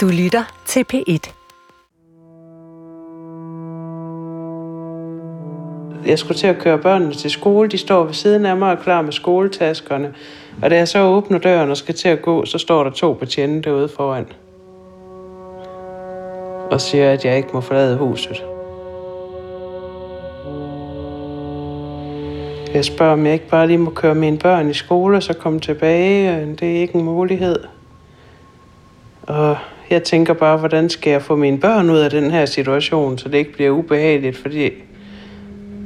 Du lytter til P1. Jeg skulle til at køre børnene til skole. De står ved siden af mig og klar med skoletaskerne. Og da jeg så åbner døren og skal til at gå, så står der to betjente derude foran. Og siger, at jeg ikke må forlade huset. Jeg spørger, om jeg ikke bare lige må køre mine børn i skole og så komme tilbage. Det er ikke en mulighed. Og jeg tænker bare, hvordan skal jeg få mine børn ud af den her situation, så det ikke bliver ubehageligt, fordi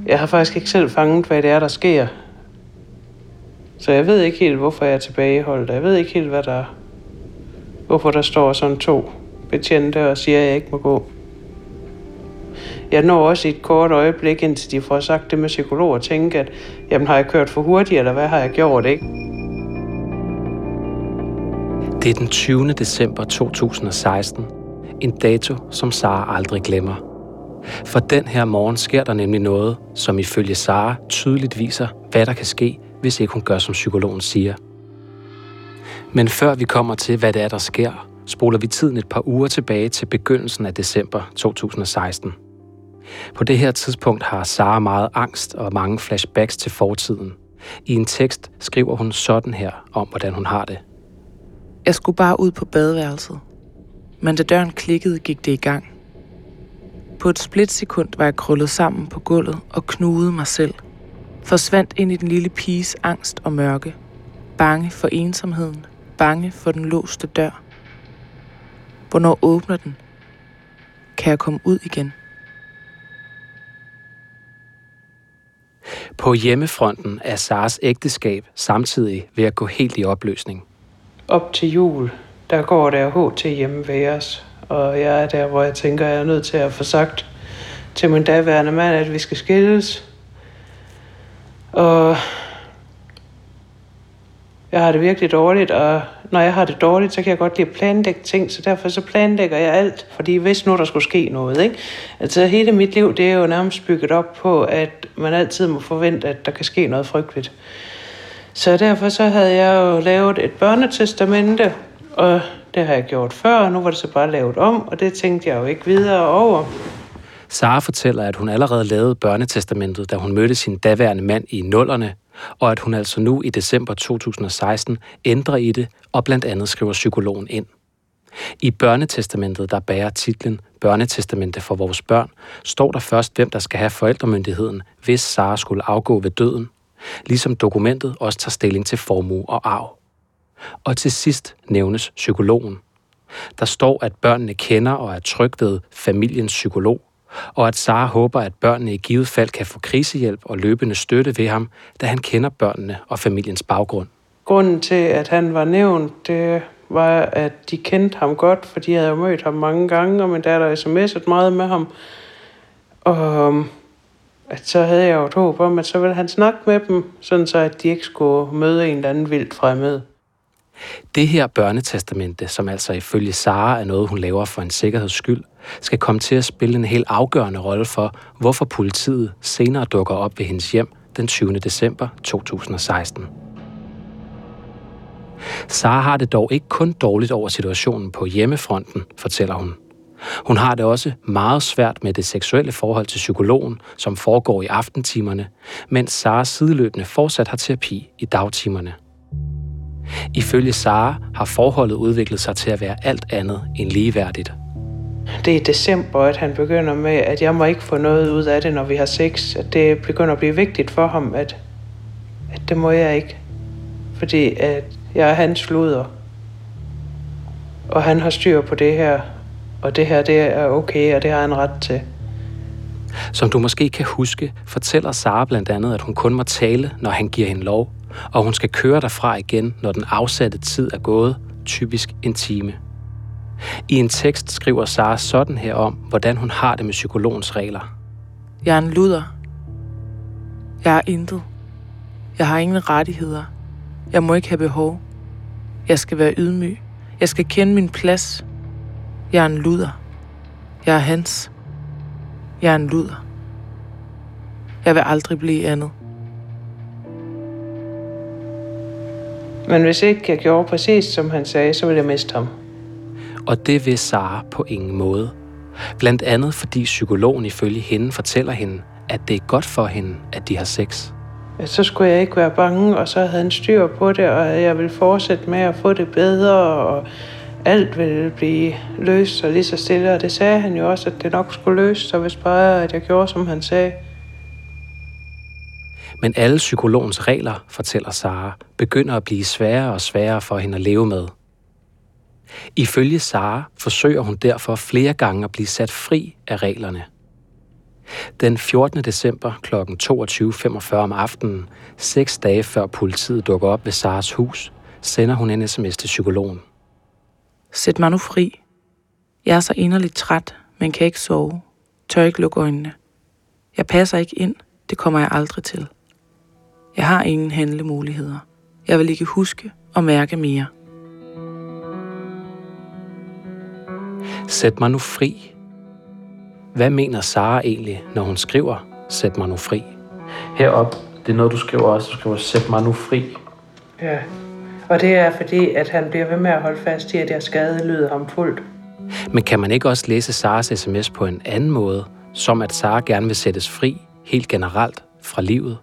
jeg har faktisk ikke selv fanget, hvad det er, der sker. Så jeg ved ikke helt, hvorfor jeg er tilbageholdt. Jeg ved ikke helt, hvad der Hvorfor der står sådan to betjente og siger, at jeg ikke må gå. Jeg når også i et kort øjeblik, indtil de får sagt det med psykolog, og tænke, at jamen, har jeg kørt for hurtigt, eller hvad har jeg gjort, ikke? Det er den 20. december 2016. En dato, som Sara aldrig glemmer. For den her morgen sker der nemlig noget, som ifølge Sara tydeligt viser, hvad der kan ske, hvis ikke hun gør, som psykologen siger. Men før vi kommer til, hvad det er, der sker, spoler vi tiden et par uger tilbage til begyndelsen af december 2016. På det her tidspunkt har Sara meget angst og mange flashbacks til fortiden. I en tekst skriver hun sådan her om, hvordan hun har det. Jeg skulle bare ud på badeværelset. Men da døren klikkede, gik det i gang. På et splitsekund var jeg krøllet sammen på gulvet og knudede mig selv. Forsvandt ind i den lille piges angst og mørke. Bange for ensomheden. Bange for den låste dør. Hvornår åbner den? Kan jeg komme ud igen? På hjemmefronten er Sars ægteskab samtidig ved at gå helt i opløsning. Op til jul, der går der HT hjemme ved os. Og jeg er der, hvor jeg tænker, at jeg er nødt til at få sagt til min daværende mand, at vi skal skilles. Og jeg har det virkelig dårligt, og når jeg har det dårligt, så kan jeg godt lide at planlægge ting, så derfor så planlægger jeg alt, fordi hvis nu der skulle ske noget, ikke? Altså hele mit liv, det er jo nærmest bygget op på, at man altid må forvente, at der kan ske noget frygteligt. Så derfor så havde jeg jo lavet et børnetestamente, og det har jeg gjort før, og nu var det så bare lavet om, og det tænkte jeg jo ikke videre over. Sara fortæller, at hun allerede lavede børnetestamentet, da hun mødte sin daværende mand i nullerne, og at hun altså nu i december 2016 ændrer i det og blandt andet skriver psykologen ind. I børnetestamentet, der bærer titlen Børnetestamente for vores børn, står der først, hvem der skal have forældremyndigheden, hvis Sara skulle afgå ved døden, ligesom dokumentet også tager stilling til formue og arv. Og til sidst nævnes psykologen. Der står, at børnene kender og er trygt ved familiens psykolog, og at Sara håber, at børnene i givet fald kan få krisehjælp og løbende støtte ved ham, da han kender børnene og familiens baggrund. Grunden til, at han var nævnt, det var, at de kendte ham godt, for de havde jo mødt ham mange gange, og min datter sms'et meget med ham. Og at så havde jeg jo et håb om, at så ville han snakke med dem, sådan så at de ikke skulle møde en eller anden vildt fremmed. Det her børnetestamente, som altså ifølge Sara er noget, hun laver for en sikkerheds skyld, skal komme til at spille en helt afgørende rolle for, hvorfor politiet senere dukker op ved hendes hjem den 20. december 2016. Sara har det dog ikke kun dårligt over situationen på hjemmefronten, fortæller hun. Hun har det også meget svært med det seksuelle forhold til psykologen, som foregår i aftentimerne, mens Sara sideløbende fortsat har terapi i dagtimerne. Ifølge Sara har forholdet udviklet sig til at være alt andet end ligeværdigt. Det er i december, at han begynder med, at jeg må ikke få noget ud af det, når vi har sex. At det begynder at blive vigtigt for ham, at, at det må jeg ikke. Fordi at jeg er hans luder. Og han har styr på det her. Og det her, det er okay, og det har han ret til. Som du måske kan huske, fortæller Sara blandt andet, at hun kun må tale, når han giver hende lov, og hun skal køre derfra igen, når den afsatte tid er gået, typisk en time. I en tekst skriver Sara sådan her om, hvordan hun har det med psykologens regler. Jeg er en luder. Jeg er intet. Jeg har ingen rettigheder. Jeg må ikke have behov. Jeg skal være ydmyg. Jeg skal kende min plads. Jeg er en luder. Jeg er hans. Jeg er en luder. Jeg vil aldrig blive andet. Men hvis ikke jeg gjorde præcis, som han sagde, så ville jeg miste ham. Og det vil Sara på ingen måde. Blandt andet fordi psykologen ifølge hende fortæller hende, at det er godt for hende, at de har sex. Så skulle jeg ikke være bange, og så havde han styr på det, og jeg ville fortsætte med at få det bedre, og alt ville blive løst og lige så stille. Og det sagde han jo også, at det nok skulle løse sig, hvis bare at jeg gjorde, som han sagde. Men alle psykologens regler, fortæller Sara, begynder at blive sværere og sværere for hende at leve med. Ifølge Sara forsøger hun derfor flere gange at blive sat fri af reglerne. Den 14. december kl. 22.45 om aftenen, seks dage før politiet dukker op ved Saras hus, sender hun en sms til psykologen. Sæt mig nu fri. Jeg er så inderligt træt, men kan ikke sove. Tør ikke lukke øjnene. Jeg passer ikke ind. Det kommer jeg aldrig til. Jeg har ingen handlemuligheder. Jeg vil ikke huske og mærke mere. Sæt mig nu fri. Hvad mener Sara egentlig, når hun skriver, sæt mig nu fri? Herop, det er noget, du skriver også. Du skriver, sæt mig nu fri. Ja, og det er fordi, at han bliver ved med at holde fast i, at jeg skade lyder ham fuldt. Men kan man ikke også læse Saras sms på en anden måde, som at Sara gerne vil sættes fri, helt generelt, fra livet?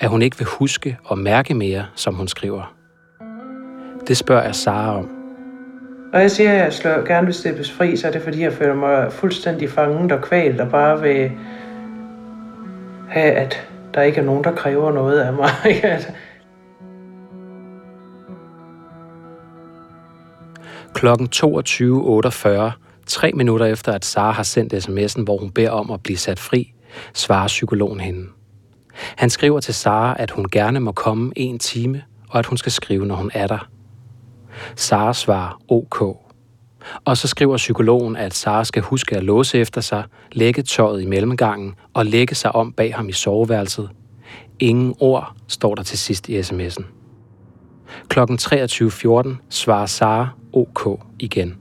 At hun ikke vil huske og mærke mere, som hun skriver? Det spørger jeg Sara om. Når jeg siger, at jeg slår, gerne vil slippes fri, så er det fordi, jeg føler mig fuldstændig fanget og kvalt og bare vil have, at der ikke er nogen, der kræver noget af mig. Altså, Klokken 22.48, tre minutter efter at Sara har sendt sms'en, hvor hun beder om at blive sat fri, svarer psykologen hende. Han skriver til Sara, at hun gerne må komme en time, og at hun skal skrive, når hun er der. Sara svarer OK. Og så skriver psykologen, at Sara skal huske at låse efter sig, lægge tøjet i mellemgangen og lægge sig om bag ham i soveværelset. Ingen ord står der til sidst i sms'en. Klokken 23.14 svarer Sara OK igen.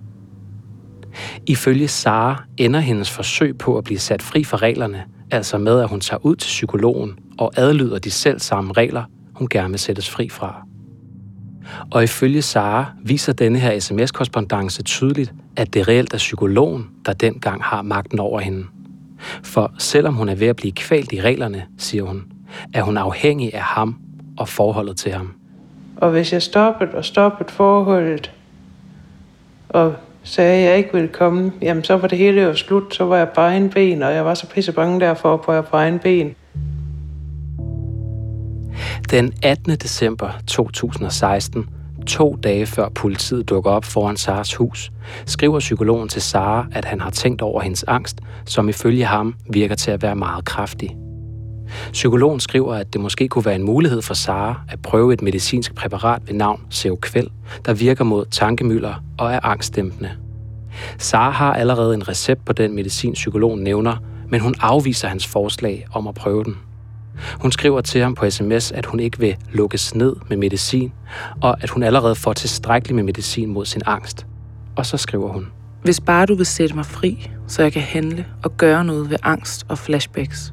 Ifølge Sara ender hendes forsøg på at blive sat fri fra reglerne, altså med at hun tager ud til psykologen og adlyder de selv samme regler, hun gerne vil sættes fri fra. Og ifølge Sara viser denne her sms korrespondance tydeligt, at det reelt er psykologen, der dengang har magten over hende. For selvom hun er ved at blive kvalt i reglerne, siger hun, er hun afhængig af ham og forholdet til ham. Og hvis jeg stoppede og stoppede forholdet, og sagde, at jeg ikke ville komme, jamen så var det hele jo slut. Så var jeg på egen ben, og jeg var så pisse bange derfor, på jeg på egen ben. Den 18. december 2016, to dage før politiet dukker op foran Saras hus, skriver psykologen til Sara, at han har tænkt over hendes angst, som ifølge ham virker til at være meget kraftig. Psykologen skriver, at det måske kunne være en mulighed for Sara at prøve et medicinsk præparat ved navn Seokvæl, der virker mod tankemøller og er angstdæmpende. Sara har allerede en recept på den medicin, psykologen nævner, men hun afviser hans forslag om at prøve den. Hun skriver til ham på sms, at hun ikke vil lukkes ned med medicin, og at hun allerede får tilstrækkeligt med medicin mod sin angst. Og så skriver hun. Hvis bare du vil sætte mig fri, så jeg kan handle og gøre noget ved angst og flashbacks.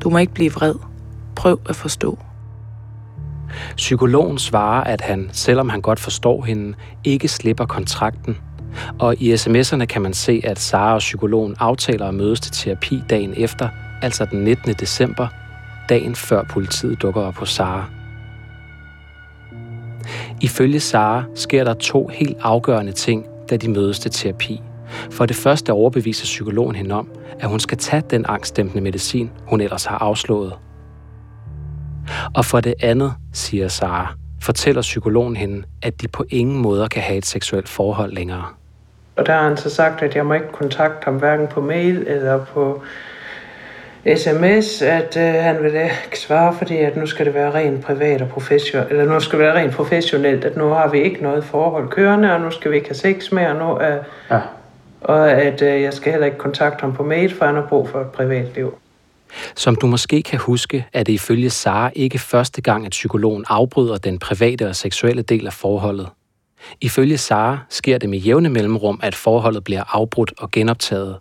Du må ikke blive vred. Prøv at forstå. Psykologen svarer, at han, selvom han godt forstår hende, ikke slipper kontrakten. Og i sms'erne kan man se, at Sara og psykologen aftaler at mødes til terapi dagen efter, altså den 19. december, dagen før politiet dukker op hos Sara. Ifølge Sara sker der to helt afgørende ting, da de mødes til terapi. For det første overbeviser psykologen hende om, at hun skal tage den angstdæmpende medicin, hun ellers har afslået. Og for det andet, siger Sara, fortæller psykologen hende, at de på ingen måde kan have et seksuelt forhold længere. Og der har han så sagt, at jeg må ikke kontakte ham hverken på mail eller på sms, at øh, han vil ikke svare, fordi at nu skal det være rent privat og professionelt, eller nu skal det være rent professionelt, at nu har vi ikke noget forhold kørende, og nu skal vi ikke have sex mere, og nu er, ja. Og at øh, jeg skal heller ikke kontakte ham på mail, for han har brug for et privatliv. Som du måske kan huske, er det ifølge Sara ikke første gang, at psykologen afbryder den private og seksuelle del af forholdet. Ifølge Sara sker det med jævne mellemrum, at forholdet bliver afbrudt og genoptaget,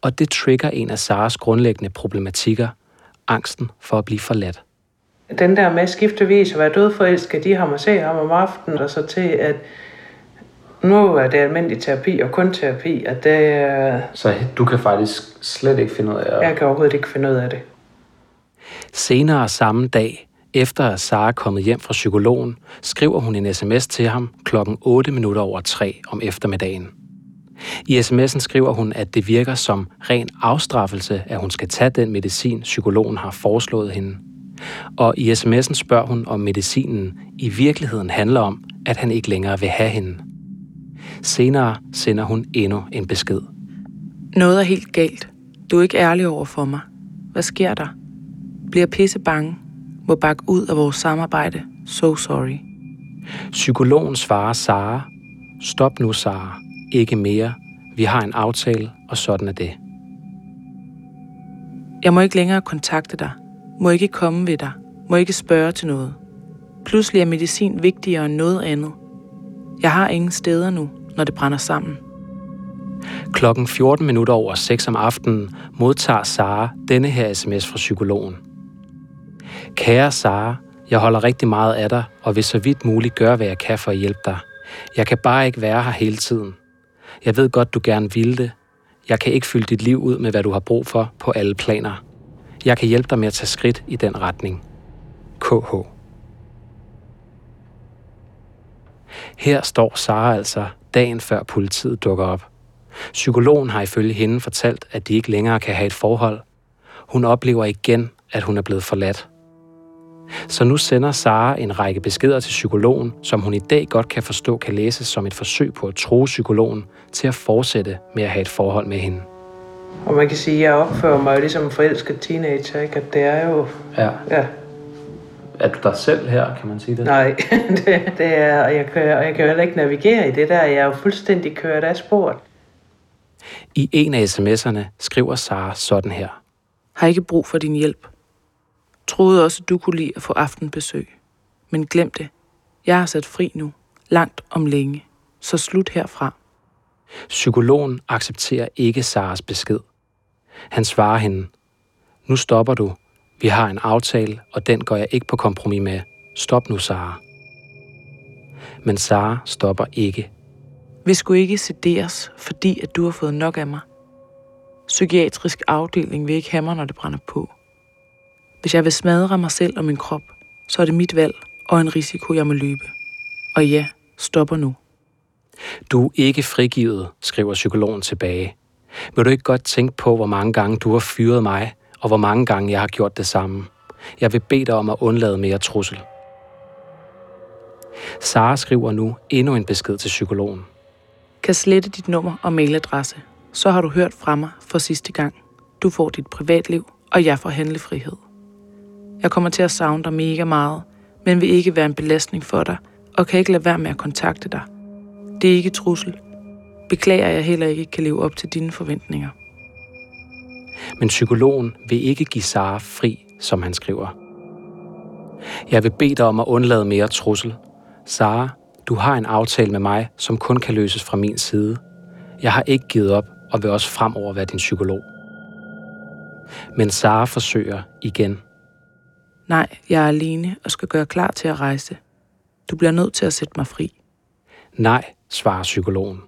og det trigger en af Saras grundlæggende problematikker, angsten for at blive forladt. Den der med skiftevis at være dødforelsket, de har mig se ham om aftenen, og så til at Nu er det almindelig terapi og kun terapi, at det, øh, Så du kan faktisk slet ikke finde ud af at... jeg kan overhovedet ikke finde ud af det. Senere samme dag, efter at Sara er kommet hjem fra psykologen, skriver hun en sms til ham klokken 8 minutter over 3 om eftermiddagen. I sms'en skriver hun, at det virker som ren afstraffelse, at hun skal tage den medicin, psykologen har foreslået hende. Og i sms'en spørger hun, om medicinen i virkeligheden handler om, at han ikke længere vil have hende. Senere sender hun endnu en besked. Noget er helt galt. Du er ikke ærlig over for mig. Hvad sker der? Bliver pisse bange. Må bakke ud af vores samarbejde. So sorry. Psykologen svarer Sara, stop nu Sara, ikke mere. Vi har en aftale, og sådan er det. Jeg må ikke længere kontakte dig. Må ikke komme ved dig. Må ikke spørge til noget. Pludselig er medicin vigtigere end noget andet. Jeg har ingen steder nu, når det brænder sammen. Klokken 14 minutter over 6 om aftenen modtager Sara denne her sms fra psykologen. Kære Sara, jeg holder rigtig meget af dig, og vil så vidt muligt gøre, hvad jeg kan for at hjælpe dig. Jeg kan bare ikke være her hele tiden. Jeg ved godt, du gerne vil det. Jeg kan ikke fylde dit liv ud med, hvad du har brug for på alle planer. Jeg kan hjælpe dig med at tage skridt i den retning. KH. Her står Sara altså dagen før politiet dukker op. Psykologen har ifølge hende fortalt, at de ikke længere kan have et forhold. Hun oplever igen, at hun er blevet forladt. Så nu sender Sara en række beskeder til psykologen, som hun i dag godt kan forstå kan læses som et forsøg på at tro psykologen til at fortsætte med at have et forhold med hende. Og man kan sige, at jeg opfører mig ligesom en forelsket teenager, ikke? At det er jo... Ja. Ja, Er du dig selv her, kan man sige det? nej, det, det er... Og jeg, kan, og jeg kan jo heller ikke navigere i det der. Jeg er jo fuldstændig kørt af sporet. I en af sms'erne skriver Sara sådan her. Har ikke brug for din hjælp. Troede også, at du kunne lide at få aftenbesøg. Men glem det. Jeg har sat fri nu. Langt om længe. Så slut herfra. Psykologen accepterer ikke Saras besked. Han svarer hende, nu stopper du. Vi har en aftale, og den går jeg ikke på kompromis med. Stop nu, Sara. Men Sara stopper ikke. Vi skulle ikke sederes, fordi at du har fået nok af mig. Psykiatrisk afdeling vil ikke have mig, når det brænder på. Hvis jeg vil smadre mig selv og min krop, så er det mit valg og en risiko, jeg må løbe. Og ja, stopper nu. Du er ikke frigivet, skriver psykologen tilbage. Vil du ikke godt tænke på, hvor mange gange du har fyret mig, og hvor mange gange jeg har gjort det samme? Jeg vil bede dig om at undlade mere trussel. Sara skriver nu endnu en besked til psykologen. Kan slette dit nummer og mailadresse. Så har du hørt fra mig for sidste gang. Du får dit privatliv, og jeg får handlefrihed. Jeg kommer til at savne dig mega meget, men vil ikke være en belastning for dig, og kan ikke lade være med at kontakte dig. Det er ikke trussel. Beklager, at jeg heller ikke kan leve op til dine forventninger. Men psykologen vil ikke give Sara fri, som han skriver. Jeg vil bede dig om at undlade mere trussel. Sara, du har en aftale med mig, som kun kan løses fra min side. Jeg har ikke givet op og vil også fremover være din psykolog. Men Sara forsøger igen. Nej, jeg er alene og skal gøre klar til at rejse. Du bliver nødt til at sætte mig fri. Nej, svarer psykologen.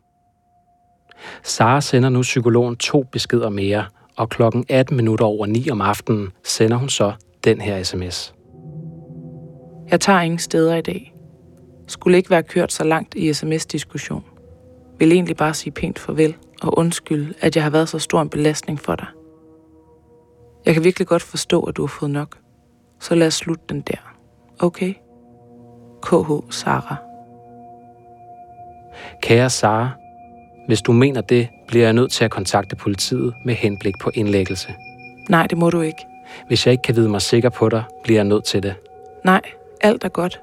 Sara sender nu psykologen to beskeder mere, og klokken 18 minutter over 9 om aftenen sender hun så den her sms. Jeg tager ingen steder i dag. Skulle ikke være kørt så langt i sms-diskussion. Vil egentlig bare sige pænt farvel og undskylde, at jeg har været så stor en belastning for dig. Jeg kan virkelig godt forstå, at du har fået nok. Så lad os slutte den der. Okay? KH Sara. Kære Sara, hvis du mener det, bliver jeg nødt til at kontakte politiet med henblik på indlæggelse. Nej, det må du ikke. Hvis jeg ikke kan vide mig sikker på dig, bliver jeg nødt til det. Nej, alt er godt.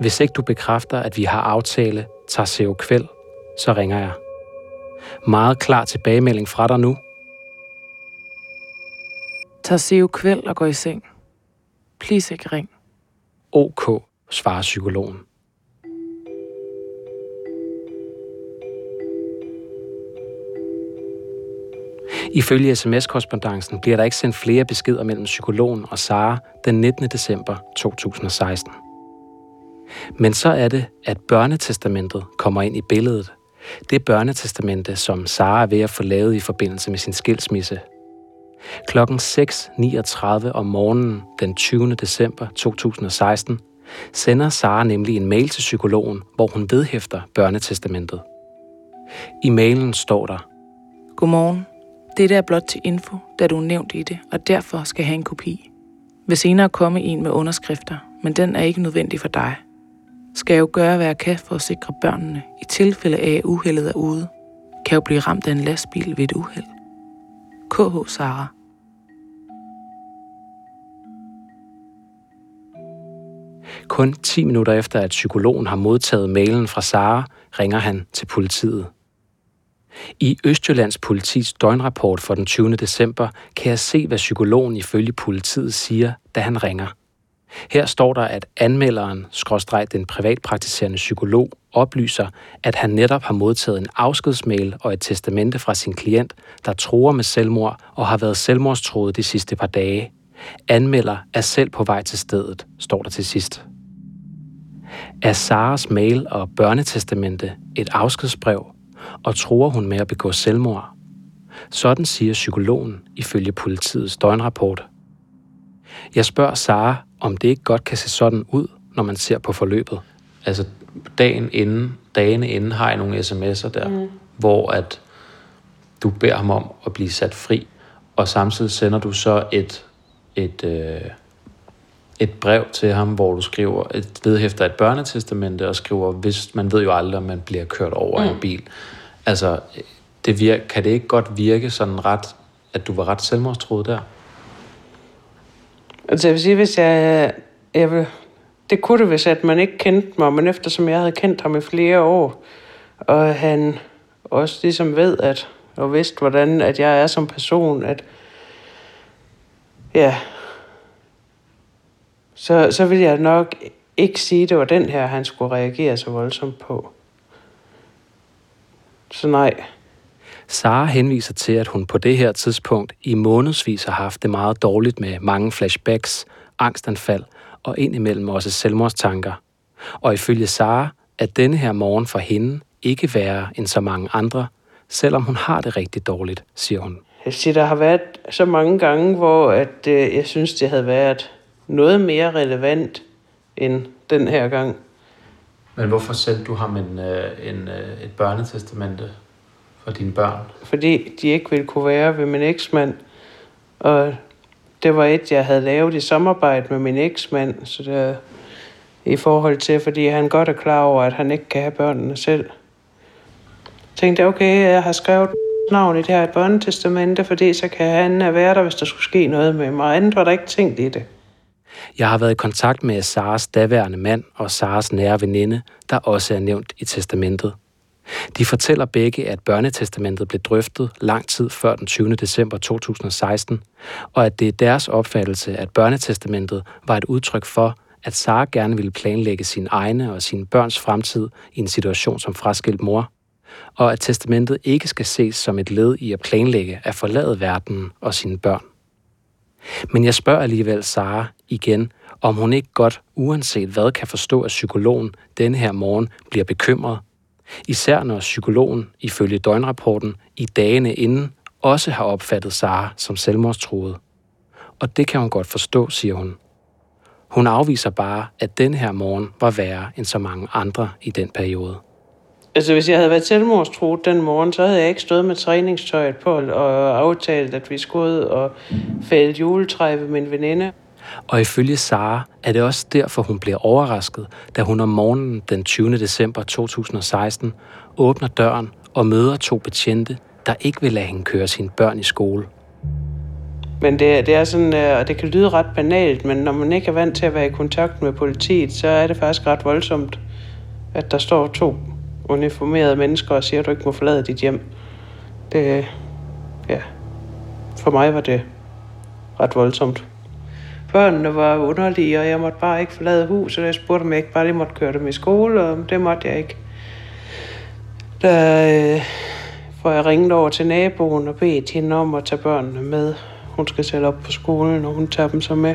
Hvis ikke du bekræfter, at vi har aftale, tager CO kvæld, så ringer jeg. Meget klar tilbagemelding fra dig nu. Tag Seo kvæld og gå i seng. Please ikke ring. OK, svarer psykologen. Ifølge sms-korrespondancen bliver der ikke sendt flere beskeder mellem psykologen og Sara den 19. december 2016. Men så er det, at børnetestamentet kommer ind i billedet. Det børnetestamente, som Sara er ved at få lavet i forbindelse med sin skilsmisse. Klokken 6.39 om morgenen den 20. december 2016 sender Sara nemlig en mail til psykologen, hvor hun vedhæfter børnetestamentet. I mailen står der, Godmorgen. Dette er blot til info, da du er nævnt i det, og derfor skal have en kopi. Vil senere komme en med underskrifter, men den er ikke nødvendig for dig. Skal jeg jo gøre, hvad jeg kan for at sikre børnene, i tilfælde af, at uheldet er ude. Kan jo blive ramt af en lastbil ved et uheld. KH Sara. Kun 10 minutter efter, at psykologen har modtaget mailen fra Sara, ringer han til politiet. I Østjyllands politis døgnrapport for den 20. december kan jeg se, hvad psykologen ifølge politiet siger, da han ringer. Her står der, at anmelderen, skråstreg den privatpraktiserende psykolog, oplyser, at han netop har modtaget en afskedsmail og et testamente fra sin klient, der tror med selvmord og har været selvmordstroet de sidste par dage. Anmelder er selv på vej til stedet, står der til sidst. Er Saras mail og børnetestamente et afskedsbrev, og tror hun med at begå selvmord? Sådan siger psykologen ifølge politiets døgnrapport. Jeg spørger Sara, om det ikke godt kan se sådan ud, når man ser på forløbet. Altså dagen inden, dagene inden har jeg nogle sms'er der, mm. hvor at du beder ham om at blive sat fri, og samtidig sender du så et, et, øh, et brev til ham, hvor du skriver, et vedhæfter et børnetestamente, og skriver, hvis man ved jo aldrig, om man bliver kørt over mm. i en bil. Altså, det virker, kan det ikke godt virke sådan ret, at du var ret selvmordstroet der? Altså jeg vil sige, hvis jeg... jeg vil, det kunne det, hvis at man ikke kendte mig, men eftersom jeg havde kendt ham i flere år, og han også ligesom ved, at og vidste, hvordan at jeg er som person, at ja, så, så vil jeg nok ikke sige, at det var den her, han skulle reagere så voldsomt på. Så nej. Sara henviser til, at hun på det her tidspunkt i månedsvis har haft det meget dårligt med mange flashbacks, angstanfald og indimellem også selvmordstanker. Og ifølge Sara er denne her morgen for hende ikke værre end så mange andre, selvom hun har det rigtig dårligt, siger hun. Jeg siger, der har været så mange gange, hvor at, øh, jeg synes, det havde været noget mere relevant end den her gang. Men hvorfor sendte du ham en, øh, en, øh, et børnetestamente for dine børn? Fordi de ikke ville kunne være ved min eksmand. Og det var et, jeg havde lavet i samarbejde med min eksmand. Så det i forhold til, fordi han godt er klar over, at han ikke kan have børnene selv. Jeg tænkte, okay, jeg har skrevet navn i det her børnetestamente, fordi så kan han være der, hvis der skulle ske noget med mig. Andet var der ikke tænkt i det. Jeg har været i kontakt med Saras daværende mand og Saras nære veninde, der også er nævnt i testamentet. De fortæller begge, at børnetestamentet blev drøftet lang tid før den 20. december 2016, og at det er deres opfattelse, at børnetestamentet var et udtryk for, at Sara gerne ville planlægge sin egne og sine børns fremtid i en situation som fraskilt mor, og at testamentet ikke skal ses som et led i at planlægge at forlade verden og sine børn. Men jeg spørger alligevel Sara igen, om hun ikke godt, uanset hvad, kan forstå, at psykologen denne her morgen bliver bekymret. Især når psykologen, ifølge døgnrapporten, i dagene inden også har opfattet Sara som selvmordstruet. Og det kan hun godt forstå, siger hun. Hun afviser bare, at den her morgen var værre end så mange andre i den periode. Altså, hvis jeg havde været selvmordstruet den morgen, så havde jeg ikke stået med træningstøjet på og aftalt, at vi skulle ud og fælde juletræ ved min veninde. Og ifølge Sara er det også derfor, hun bliver overrasket, da hun om morgenen den 20. december 2016 åbner døren og møder to betjente, der ikke vil lade hende køre sine børn i skole. Men det, det er sådan, øh, og det kan lyde ret banalt, men når man ikke er vant til at være i kontakt med politiet, så er det faktisk ret voldsomt, at der står to uniformerede mennesker og siger, at du ikke må forlade dit hjem. Det, ja, for mig var det ret voldsomt. Børnene var underlige, og jeg måtte bare ikke forlade huset. Jeg spurgte, om jeg ikke bare lige måtte køre dem i skole, og det måtte jeg ikke. Der øh, får jeg ringet over til naboen og bedt hende om at tage børnene med. Hun skal selv op på skolen, og hun tager dem så med.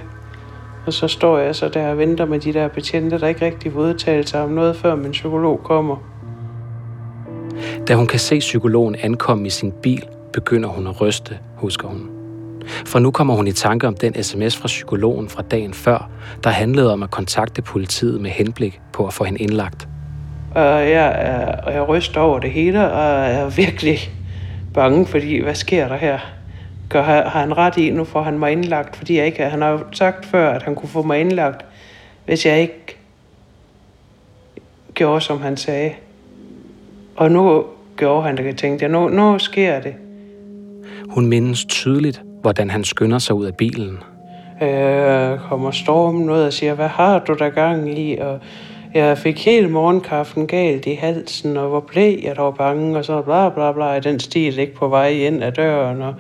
Og så står jeg så der og venter med de der betjente, der ikke rigtig vil udtale sig om noget, før min psykolog kommer. Da hun kan se psykologen ankomme i sin bil, begynder hun at ryste, husker hun. For nu kommer hun i tanke om den sms fra psykologen fra dagen før, der handlede om at kontakte politiet med henblik på at få hende indlagt. Og jeg, er, og jeg ryster over det hele, og er virkelig bange, fordi hvad sker der her? Gør, har han ret i, nu får han mig indlagt, fordi jeg ikke, han har sagt før, at han kunne få mig indlagt, hvis jeg ikke gjorde, som han sagde. Og nu gjorde han det, jeg tænkte jeg, nu, nu sker det. Hun mindes tydeligt, hvordan han skynder sig ud af bilen. Øh, kommer stormen ud og siger, hvad har du der gang i? Og jeg fik hele morgenkaffen galt i halsen, og hvor blev jeg dog bange, og så bla bla bla, i den stil ikke på vej ind ad døren. Og,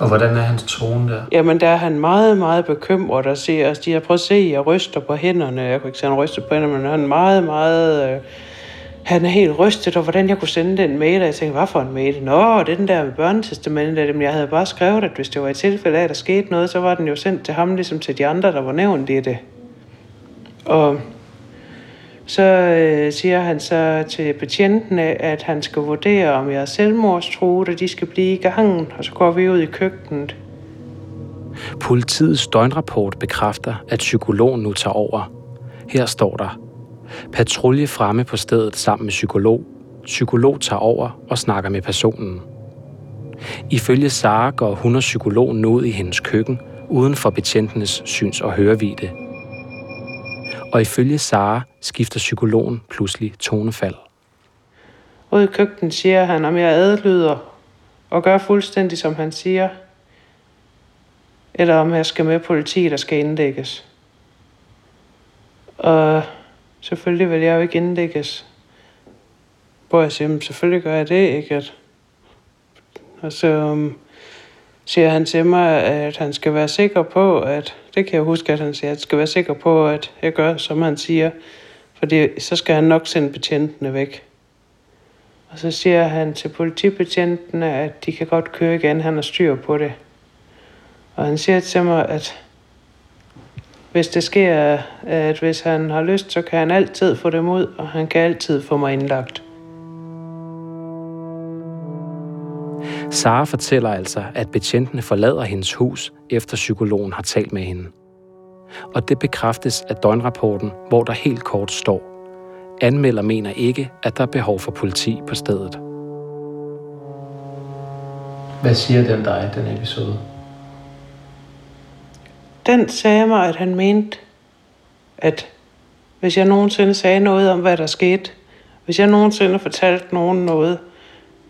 og hvordan er hans tone der? Jamen, der er han meget, meget bekymret og siger, altså, de har prøvet at se, jeg ryster på hænderne. Jeg kunne ikke at han ryster på hænderne, men han er meget, meget... Øh, han er helt rystet over, hvordan jeg kunne sende den mail, og jeg tænkte, hvad for en mail? Nå, det er den der med børnetestamentet, men jeg havde bare skrevet, at hvis det var i tilfælde af, at der skete noget, så var den jo sendt til ham, ligesom til de andre, der var nævnt i det. Og så øh, siger han så til betjentene, at han skal vurdere, om jeg er selvmordstruet, og de skal blive i gangen, og så går vi ud i køkkenet. Politiets døgnrapport bekræfter, at psykologen nu tager over. Her står der, Patrulje fremme på stedet sammen med psykolog. Psykolog tager over og snakker med personen. Ifølge Sara går hun og psykologen nu ud i hendes køkken, uden for betjentenes syns- og hørevide. Og ifølge Sara skifter psykologen pludselig tonefald. Ude i køkkenet siger han, om jeg adlyder og gør fuldstændig som han siger, eller om jeg skal med politiet, der skal indlægges. Og selvfølgelig vil jeg jo ikke indlægges. Hvor jeg siger, selvfølgelig gør jeg det, ikke? At, og så um, siger han til mig, at han skal være sikker på, at, det kan jeg huske, at han siger, at han skal være sikker på, at jeg gør, som han siger, fordi så skal han nok sende betjentene væk. Og så siger han til politibetjentene, at de kan godt køre igen, han har styr på det. Og han siger til mig, at hvis det sker, at hvis han har lyst, så kan han altid få dem ud, og han kan altid få mig indlagt. Sara fortæller altså, at betjentene forlader hendes hus, efter psykologen har talt med hende. Og det bekræftes af døgnrapporten, hvor der helt kort står, anmelder mener ikke, at der er behov for politi på stedet. Hvad siger den dig, den episode? Den sagde mig, at han mente, at hvis jeg nogensinde sagde noget om, hvad der skete, hvis jeg nogensinde fortalte nogen noget,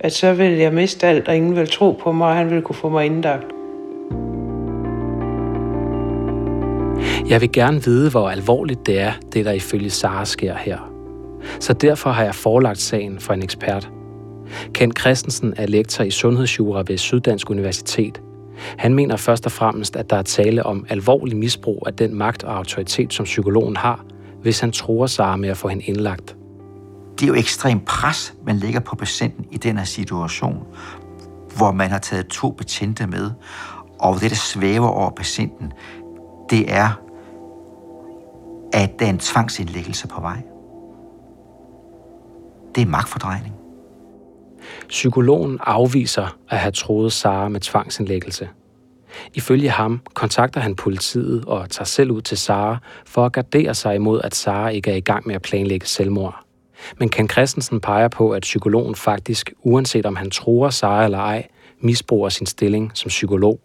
at så ville jeg miste alt, og ingen ville tro på mig, og han ville kunne få mig indlagt. Jeg vil gerne vide, hvor alvorligt det er, det der ifølge Sara sker her. Så derfor har jeg forelagt sagen for en ekspert. Ken Christensen er lektor i sundhedsjura ved Syddansk Universitet. Han mener først og fremmest, at der er tale om alvorlig misbrug af den magt og autoritet, som psykologen har, hvis han tror Sara med at få hende indlagt. Det er jo ekstrem pres, man lægger på patienten i den her situation, hvor man har taget to betjente med, og det, der svæver over patienten, det er, at der er en tvangsindlæggelse på vej. Det er magtfordrejning. Psykologen afviser at have troet Sara med tvangsindlæggelse. Ifølge ham kontakter han politiet og tager selv ud til Sara for at gardere sig imod, at Sara ikke er i gang med at planlægge selvmord. Men Ken Christensen peger på, at psykologen faktisk, uanset om han tror Sara eller ej, misbruger sin stilling som psykolog.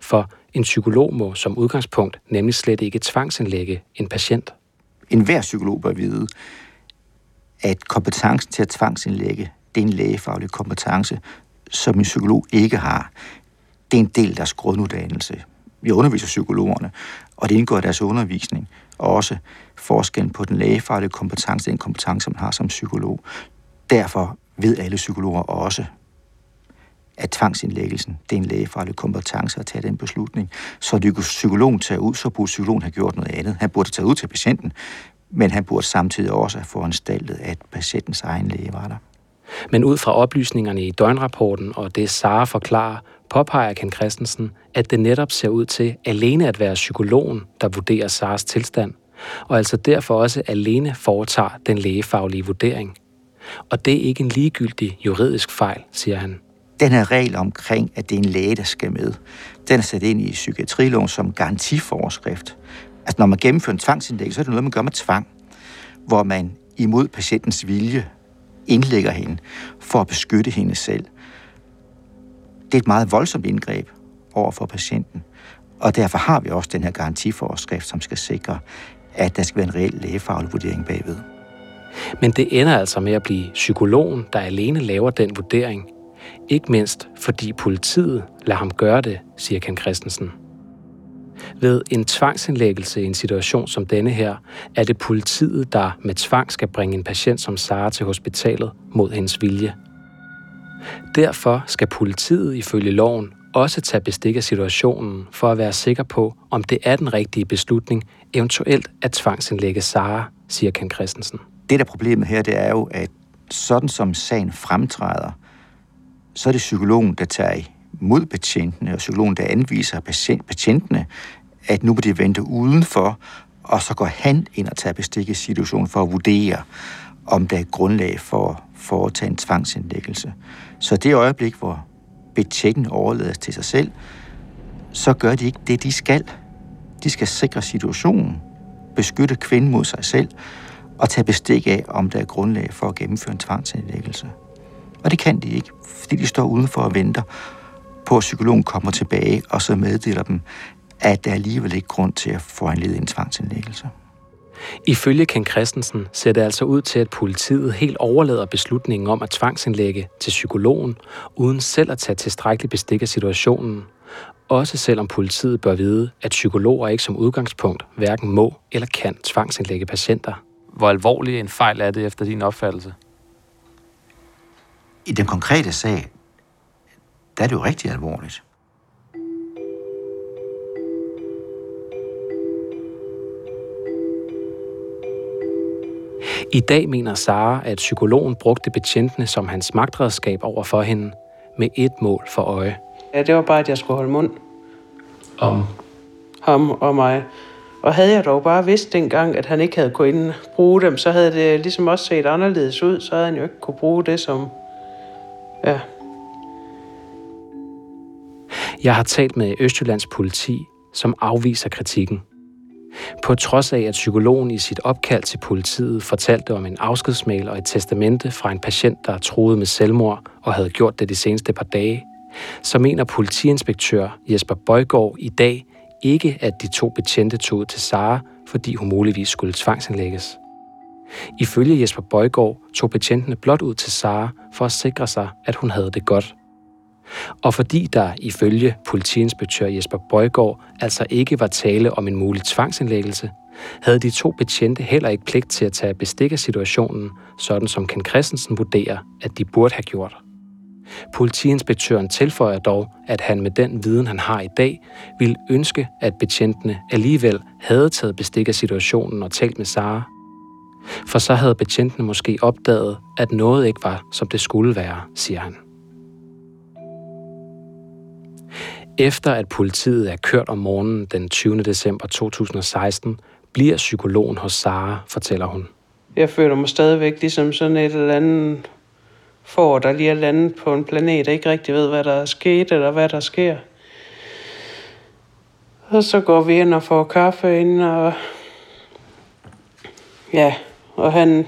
For en psykolog må som udgangspunkt nemlig slet ikke tvangsindlægge en patient. En hver psykolog bør vide, at kompetencen til at tvangsindlægge, det er en lægefaglig kompetence, som en psykolog ikke har. Det er en del af deres grunduddannelse. Vi underviser psykologerne, og det indgår i deres undervisning. Og også forskellen på den lægefaglige kompetence, den kompetence, man har som psykolog. Derfor ved alle psykologer også, at tvangsindlæggelsen, det er en lægefaglig kompetence at tage den beslutning. Så det kunne psykologen tage ud, så burde psykologen have gjort noget andet. Han burde tage ud til patienten, men han burde samtidig også have foranstaltet, at patientens egen læge var der. Men ud fra oplysningerne i døgnrapporten og det Sara forklarer, påpeger Ken Christensen, at det netop ser ud til alene at være psykologen, der vurderer Saras tilstand, og altså derfor også alene foretager den lægefaglige vurdering. Og det er ikke en ligegyldig juridisk fejl, siger han. Den her regel omkring, at det er en læge, der skal med, den er sat ind i psykiatriloven som garantiforskrift. Altså når man gennemfører en tvangsindlæggelse, så er det noget, man gør med tvang, hvor man imod patientens vilje indlægger hende for at beskytte hende selv. Det er et meget voldsomt indgreb over for patienten, og derfor har vi også den her garantiforskrift, som skal sikre, at der skal være en reel lægefaglig vurdering bagved. Men det ender altså med at blive psykologen, der alene laver den vurdering. Ikke mindst fordi politiet lader ham gøre det, siger Ken Christensen. Ved en tvangsindlæggelse i en situation som denne her, er det politiet, der med tvang skal bringe en patient som Sara til hospitalet mod hendes vilje. Derfor skal politiet ifølge loven også tage bestik af situationen for at være sikker på, om det er den rigtige beslutning, eventuelt at tvangsindlægge Sara, siger Ken Christensen. Det der problemet her, det er jo, at sådan som sagen fremtræder, så er det psykologen, der tager mod betjentene, og psykologen, der anviser patient, patientene, at nu må de vente udenfor, og så går han ind og tager bestik i situationen for at vurdere, om der er grundlag for, at foretage en tvangsindlæggelse. Så det øjeblik, hvor betjenten overlades til sig selv, så gør de ikke det, de skal. De skal sikre situationen, beskytte kvinden mod sig selv, og tage bestik af, om der er grundlag for at gennemføre en tvangsindlæggelse. Og det kan de ikke, fordi de står udenfor og venter på, at psykologen kommer tilbage, og så meddeler dem, at der alligevel ikke grund til at få en en tvangsindlæggelse. Ifølge Ken Christensen ser det altså ud til, at politiet helt overlader beslutningen om at tvangsindlægge til psykologen, uden selv at tage tilstrækkeligt bestik af situationen. Også selvom politiet bør vide, at psykologer ikke som udgangspunkt hverken må eller kan tvangsindlægge patienter. Hvor alvorlig en fejl er det efter din opfattelse? I den konkrete sag, der er det jo rigtig alvorligt. I dag mener Sara, at psykologen brugte betjentene som hans magtredskab over for hende, med et mål for øje. Ja, det var bare, at jeg skulle holde mund. Om? Ham og mig. Og havde jeg dog bare vidst dengang, at han ikke havde kunnet bruge dem, så havde det ligesom også set anderledes ud. Så havde han jo ikke kunne bruge det som... Ja. Jeg har talt med Østjyllands politi, som afviser kritikken. På trods af, at psykologen i sit opkald til politiet fortalte om en afskedsmail og et testamente fra en patient, der troede med selvmord og havde gjort det de seneste par dage, så mener politiinspektør Jesper Bøjgaard i dag ikke, at de to betjente tog ud til Sara, fordi hun muligvis skulle tvangsindlægges. Ifølge Jesper Bøjgaard tog betjentene blot ud til Sara for at sikre sig, at hun havde det godt. Og fordi der ifølge politiinspektør Jesper Bøjgaard altså ikke var tale om en mulig tvangsindlæggelse, havde de to betjente heller ikke pligt til at tage bestik af situationen, sådan som Ken Christensen vurderer, at de burde have gjort. Politiinspektøren tilføjer dog, at han med den viden, han har i dag, ville ønske, at betjentene alligevel havde taget bestik af situationen og talt med Sara. For så havde betjentene måske opdaget, at noget ikke var, som det skulle være, siger han. Efter at politiet er kørt om morgenen den 20. december 2016, bliver psykologen hos Sara, fortæller hun. Jeg føler mig stadigvæk ligesom sådan et eller andet får, der lige er landet på en planet, og ikke rigtig ved, hvad der er sket, eller hvad der sker. Og så går vi ind og får kaffe ind, og ja, og han,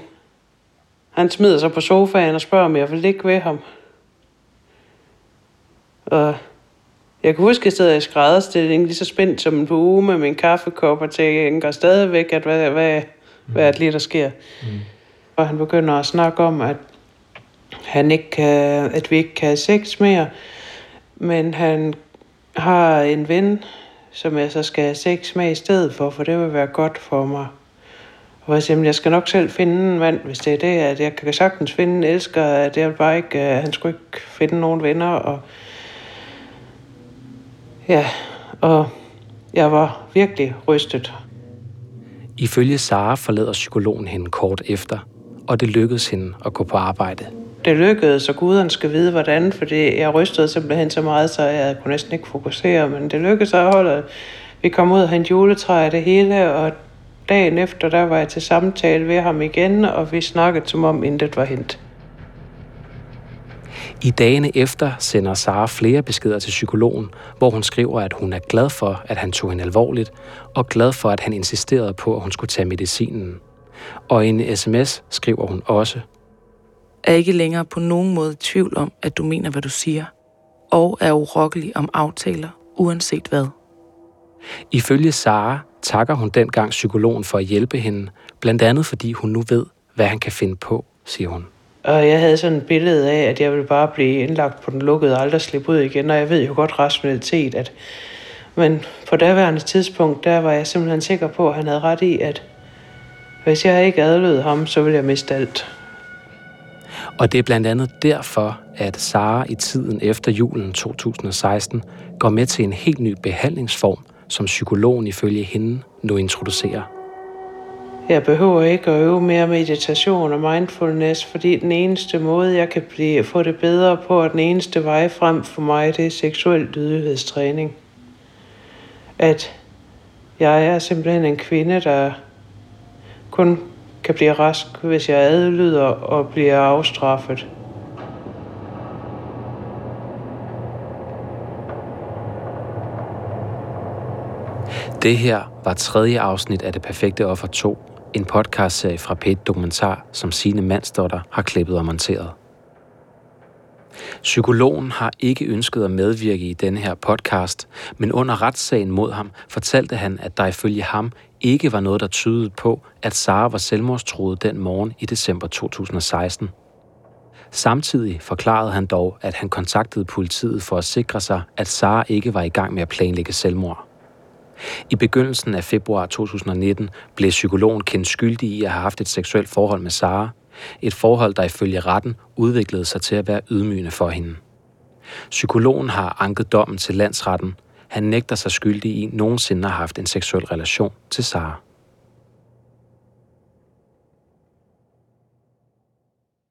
han smider sig på sofaen og spørger, om jeg vil ligge ved ham. Og jeg kan huske, at jeg sidder i skrædderstilling, lige så spændt som en uge med min kaffekop, og tænker stadigvæk, at hvad, hvad, hvad er det lige, der sker. Mm. Og han begynder at snakke om, at, han ikke kan, at vi ikke kan have sex mere, men han har en ven, som jeg så skal have sex med i stedet for, for det vil være godt for mig. Og jeg siger, jeg skal nok selv finde en mand, hvis det er det, at jeg kan sagtens finde en elsker, at jeg bare ikke, at han skulle ikke finde nogen venner, og Ja, og jeg var virkelig rystet. Ifølge Sara forlader psykologen hende kort efter, og det lykkedes hende at gå på arbejde. Det lykkedes, så guderne skal vide, hvordan, fordi jeg rystede simpelthen så meget, så jeg kunne næsten ikke fokusere, men det lykkedes at holde. Vi kom ud og hente juletræ det hele, og dagen efter, der var jeg til samtale ved ham igen, og vi snakkede som om intet var hent. I dagene efter sender Sara flere beskeder til psykologen, hvor hun skriver, at hun er glad for, at han tog hende alvorligt, og glad for, at han insisterede på, at hun skulle tage medicinen. Og i en sms skriver hun også, er ikke længere på nogen måde i tvivl om, at du mener, hvad du siger, og er urokkelig om aftaler, uanset hvad. Ifølge Sara takker hun dengang psykologen for at hjælpe hende, blandt andet fordi hun nu ved, hvad han kan finde på, siger hun. Og jeg havde sådan et billede af, at jeg ville bare blive indlagt på den lukkede og aldrig slippe ud igen. Og jeg ved jo godt rationalitet, at men på daværende tidspunkt, der var jeg simpelthen sikker på, at han havde ret i, at hvis jeg ikke adlød ham, så ville jeg miste alt. Og det er blandt andet derfor, at Sara i tiden efter julen 2016 går med til en helt ny behandlingsform, som psykologen ifølge hende nu introducerer. Jeg behøver ikke at øve mere meditation og mindfulness, fordi den eneste måde, jeg kan blive, få det bedre på, og den eneste vej frem for mig, det er seksuel lydighedstræning. At jeg er simpelthen en kvinde, der kun kan blive rask, hvis jeg adlyder og bliver afstraffet. Det her var tredje afsnit af Det Perfekte Offer 2, en podcastserie fra p Dokumentar, som sine Mandsdotter har klippet og monteret. Psykologen har ikke ønsket at medvirke i denne her podcast, men under retssagen mod ham fortalte han, at der ifølge ham ikke var noget, der tydede på, at Sara var selvmordstruet den morgen i december 2016. Samtidig forklarede han dog, at han kontaktede politiet for at sikre sig, at Sara ikke var i gang med at planlægge selvmord. I begyndelsen af februar 2019 blev psykologen kendt skyldig i at have haft et seksuelt forhold med Sara. Et forhold, der ifølge retten udviklede sig til at være ydmygende for hende. Psykologen har anket dommen til landsretten. Han nægter sig skyldig i nogensinde har haft en seksuel relation til Sara.